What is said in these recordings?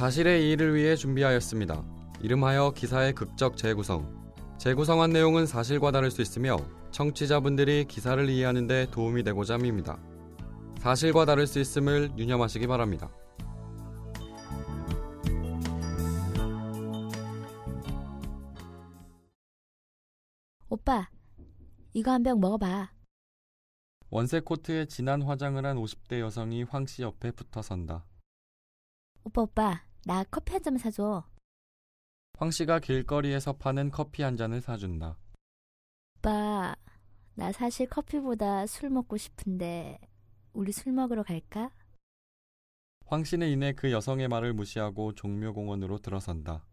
사실의 이의를 위해 준비하였습니다. 이름하여 기사의 극적 재구성. 재구성한 내용은 사실과 다를 수 있으며 청취자분들이 기사를 이해하는 데 도움이 되고자 합니다. 사실과 다를 수 있음을 유념하시기 바랍니다. 오빠, 이거 한 병 먹어봐. 원색 코트에 진한 화장을 한 50대 여성이 황 씨 옆에 붙어 선다. 오빠, 오빠, 나 커피 한 잔 사줘. 황 씨가 길거리에서 파는 커피 한 잔을 사준다. 오빠, 나 사실 커피보다 술 먹고 싶은데, 우리 술 먹으러 갈까? 황 씨는 이내 그 여성의 말을 무시하고 종묘공원으로 들어선다.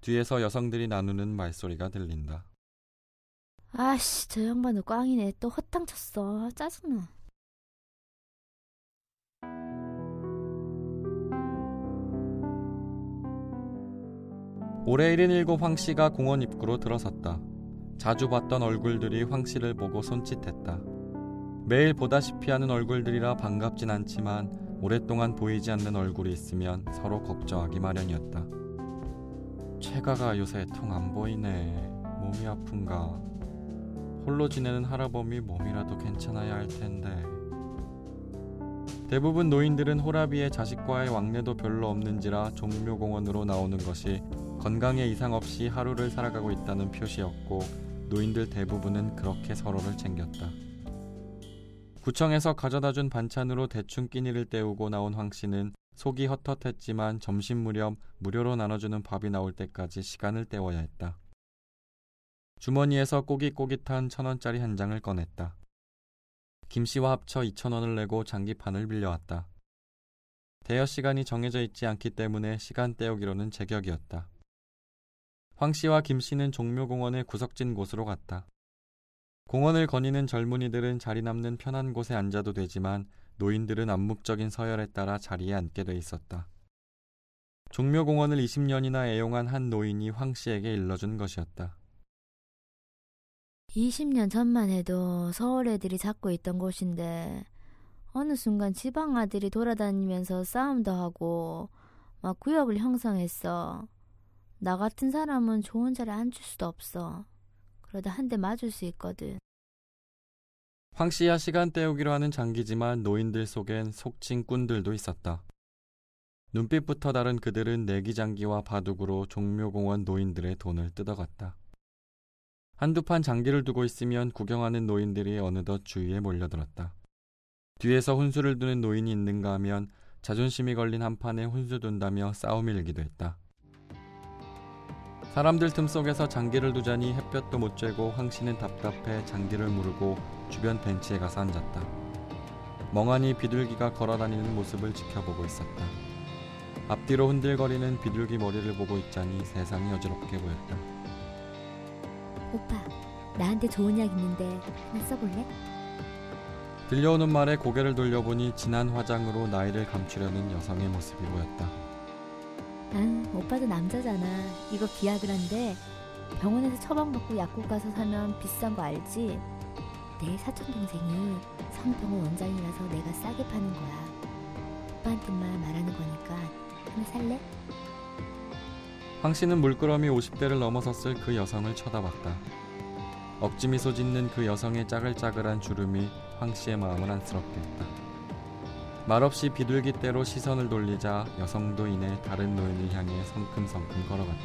뒤에서 여성들이 나누는 말소리가 들린다. 아씨, 저 양반도 꽝이네. 또 허탕 쳤어. 짜증나. 올해 77황 씨가 공원 입구로 들어섰다. 자주 봤던 얼굴들이 황 씨를 보고 손짓했다. 매일 보다시피 하는 얼굴들이라 반갑진 않지만 오랫동안 보이지 않는 얼굴이 있으면 서로 걱정하기 마련이었다. 최가가 요새 통 안 보이네. 몸이 아픈가? 홀로 지내는 할아범이 몸이라도 괜찮아야 할 텐데. 대부분 노인들은 호라비의 자식과의 왕래도 별로 없는지라 종묘공원으로 나오는 것이 건강에 이상 없이 하루를 살아가고 있다는 표시였고 노인들 대부분은 그렇게 서로를 챙겼다. 구청에서 가져다 준 반찬으로 대충 끼니를 때우고 나온 황 씨는 속이 헛헛했지만 점심 무렵 무료로 나눠주는 밥이 나올 때까지 시간을 때워야 했다. 주머니에서 꼬깃꼬깃한 천 원짜리 한 장을 꺼냈다. 김 씨와 합쳐 이천 원을 내고 장기판을 빌려왔다. 대여 시간이 정해져 있지 않기 때문에 시간 때우기로는 제격이었다. 황 씨와 김 씨는 종묘공원의 구석진 곳으로 갔다. 공원을 거니는 젊은이들은 자리 남는 편한 곳에 앉아도 되지만 노인들은 암묵적인 서열에 따라 자리에 앉게 돼 있었다. 종묘공원을 20년이나 애용한 한 노인이 황 씨에게 일러준 것이었다. 20년 전만 해도 서울 애들이 잡고 있던 곳인데 어느 순간 지방 아들이 돌아다니면서 싸움도 하고 막 구역을 형성했어. 나 같은 사람은 좋은 자리에 앉을 수도 없어. 그러다 한 대 맞을 수 있거든. 황 씨야 시간 때우기로 하는 장기지만 노인들 속엔 속칭 꾼들도 있었다. 눈빛부터 다른 그들은 내기장기와 바둑으로 종묘공원 노인들의 돈을 뜯어갔다. 한두 판 장기를 두고 있으면 구경하는 노인들이 어느덧 주위에 몰려들었다. 뒤에서 혼수를 두는 노인이 있는가 하면 자존심이 걸린 한 판에 혼수 둔다며 싸움이 일기도 했다. 사람들 틈 속에서 장기를 두자니 햇볕도 못 쬐고 황씨는 답답해 장기를 무르고 주변 벤치에 가서 앉았다. 멍하니 비둘기가 걸어다니는 모습을 지켜보고 있었다. 앞뒤로 흔들거리는 비둘기 머리를 보고 있자니 세상이 어지럽게 보였다. 오빠, 나한테 좋은 약 있는데 하나 써볼래? 들려오는 말에 고개를 돌려보니 진한 화장으로 나이를 감추려는 여성의 모습이 보였다. 응, 오빠도 남자잖아. 이거 비아그란데 병원에서 처방받고 약국 가서 사면 비싼 거 알지? 내 사촌 동생이 성병원 원장이라서 내가 싸게 파는 거야. 오빠한테만 말하는 거니까 하나 살래? 황 씨는 물끄러미 50대를 넘어섰을 그 여성을 쳐다봤다. 억지 미소 짓는 그 여성의 짜글짜글한 주름이 황 씨의 마음을 안쓰럽게 했다. 말없이 비둘기대로 시선을 돌리자 여성도 이내 다른 노인을 향해 성큼성큼 걸어갔다.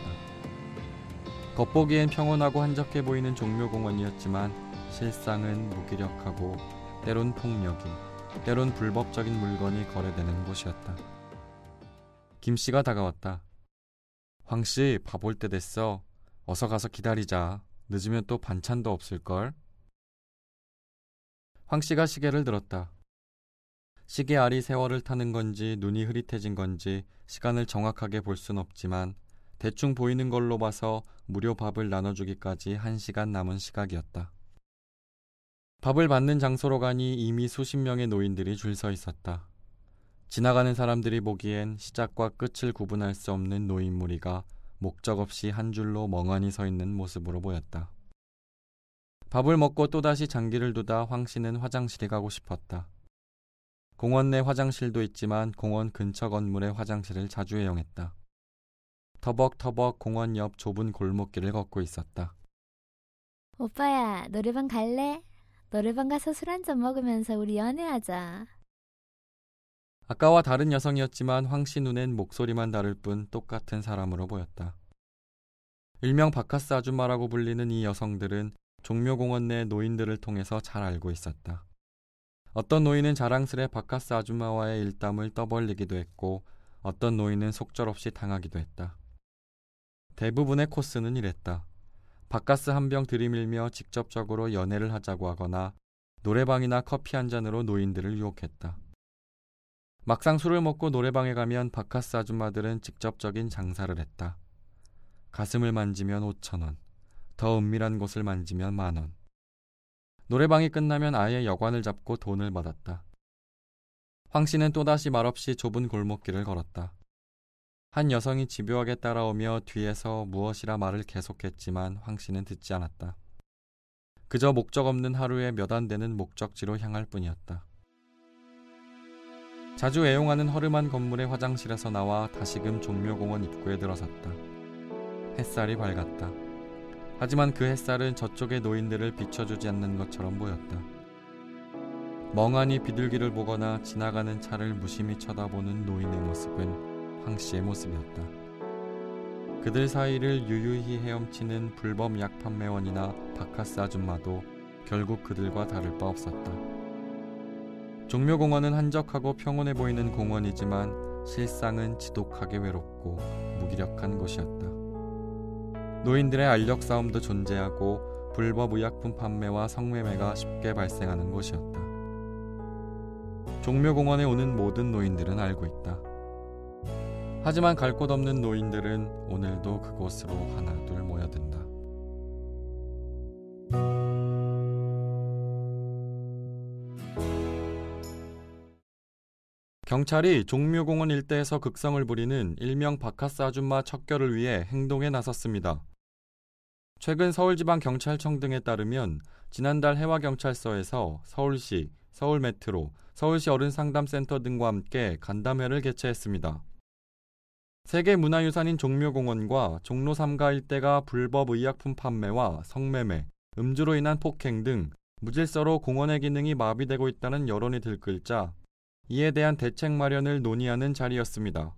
겉보기엔 평온하고 한적해 보이는 종묘공원이었지만 실상은 무기력하고 때론 폭력이, 때론 불법적인 물건이 거래되는 곳이었다. 김 씨가 다가왔다. 황 씨, 밥 올 때 됐어. 어서 가서 기다리자. 늦으면 또 반찬도 없을걸. 황 씨가 시계를 들었다. 시계 알이 세월을 타는 건지 눈이 흐릿해진 건지 시간을 정확하게 볼 순 없지만 대충 보이는 걸로 봐서 무료 밥을 나눠주기까지 한 시간 남은 시각이었다. 밥을 받는 장소로 가니 이미 수십 명의 노인들이 줄 서 있었다. 지나가는 사람들이 보기엔 시작과 끝을 구분할 수 없는 노인 무리가 목적 없이 한 줄로 멍하니 서 있는 모습으로 보였다. 밥을 먹고 또다시 장기를 두다 황 씨는 화장실에 가고 싶었다. 공원 내 화장실도 있지만 공원 근처 건물의 화장실을 자주 애용했다. 터벅터벅 공원 옆 좁은 골목길을 걷고 있었다. 오빠야, 노래방 갈래? 노래방 가서 술 한 잔 먹으면서 우리 연애하자. 아까와 다른 여성이었지만 황씨 눈엔 목소리만 다를 뿐 똑같은 사람으로 보였다. 일명 바카스 아줌마라고 불리는 이 여성들은 종묘공원 내 노인들을 통해서 잘 알고 있었다. 어떤 노인은 자랑스레 바카스 아줌마와의 일담을 떠벌리기도 했고 어떤 노인은 속절없이 당하기도 했다. 대부분의 코스는 이랬다. 바카스 한 병 들이밀며 직접적으로 연애를 하자고 하거나 노래방이나 커피 한 잔으로 노인들을 유혹했다. 막상 술을 먹고 노래방에 가면 바카스 아줌마들은 직접적인 장사를 했다. 가슴을 만지면 5천 원, 더 은밀한 곳을 만지면 만 원. 노래방이 끝나면 아예 여관을 잡고 돈을 받았다. 황 씨는 또다시 말없이 좁은 골목길을 걸었다. 한 여성이 집요하게 따라오며 뒤에서 무엇이라 말을 계속했지만 황 씨는 듣지 않았다. 그저 목적 없는 하루에 몇 안 되는 목적지로 향할 뿐이었다. 자주 애용하는 허름한 건물의 화장실에서 나와 다시금 종묘공원 입구에 들어섰다. 햇살이 밝았다. 하지만 그 햇살은 저쪽의 노인들을 비춰주지 않는 것처럼 보였다. 멍하니 비둘기를 보거나 지나가는 차를 무심히 쳐다보는 노인의 모습은 황 씨의 모습이었다. 그들 사이를 유유히 헤엄치는 불법 약 판매원이나 바카스 아줌마도 결국 그들과 다를 바 없었다. 종묘공원은 한적하고 평온해 보이는 공원이지만 실상은 지독하게 외롭고 무기력한 곳이었다. 노인들의 알력 싸움도 존재하고 불법 의약품 판매와 성매매가 쉽게 발생하는 곳이었다. 종묘공원에 오는 모든 노인들은 알고 있다. 하지만 갈 곳 없는 노인들은 오늘도 그곳으로 하나둘 모여든다. 경찰이 종묘공원 일대에서 극성을 부리는 일명 바카스 아줌마 척결을 위해 행동에 나섰습니다. 최근 서울지방경찰청 등에 따르면 지난달 해와경찰서에서 서울시, 서울메트로, 서울시 어른상담센터 등과 함께 간담회를 개최했습니다. 세계문화유산인 종묘공원과 종로 3가 일대가 불법 의약품 판매와 성매매, 음주로 인한 폭행 등 무질서로 공원의 기능이 마비되고 있다는 여론이 들끓자 이에 대한 대책 마련을 논의하는 자리였습니다.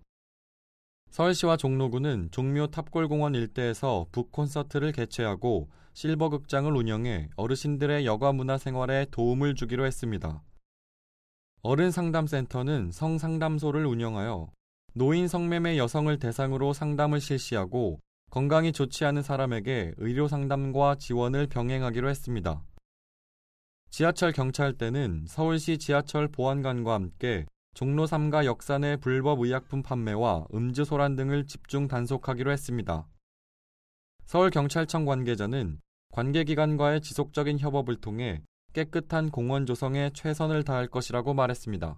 서울시와 종로구는 종묘 탑골공원 일대에서 북 콘서트를 개최하고 실버 극장을 운영해 어르신들의 여가 문화 생활에 도움을 주기로 했습니다. 어른 상담센터는 성상담소를 운영하여 노인 성매매 여성을 대상으로 상담을 실시하고 건강이 좋지 않은 사람에게 의료 상담과 지원을 병행하기로 했습니다. 지하철 경찰대는 서울시 지하철 보안관과 함께 종로 3가 역사 내 불법 의약품 판매와 음주 소란 등을 집중 단속하기로 했습니다. 서울경찰청 관계자는 관계기관과의 지속적인 협업을 통해 깨끗한 공원 조성에 최선을 다할 것이라고 말했습니다.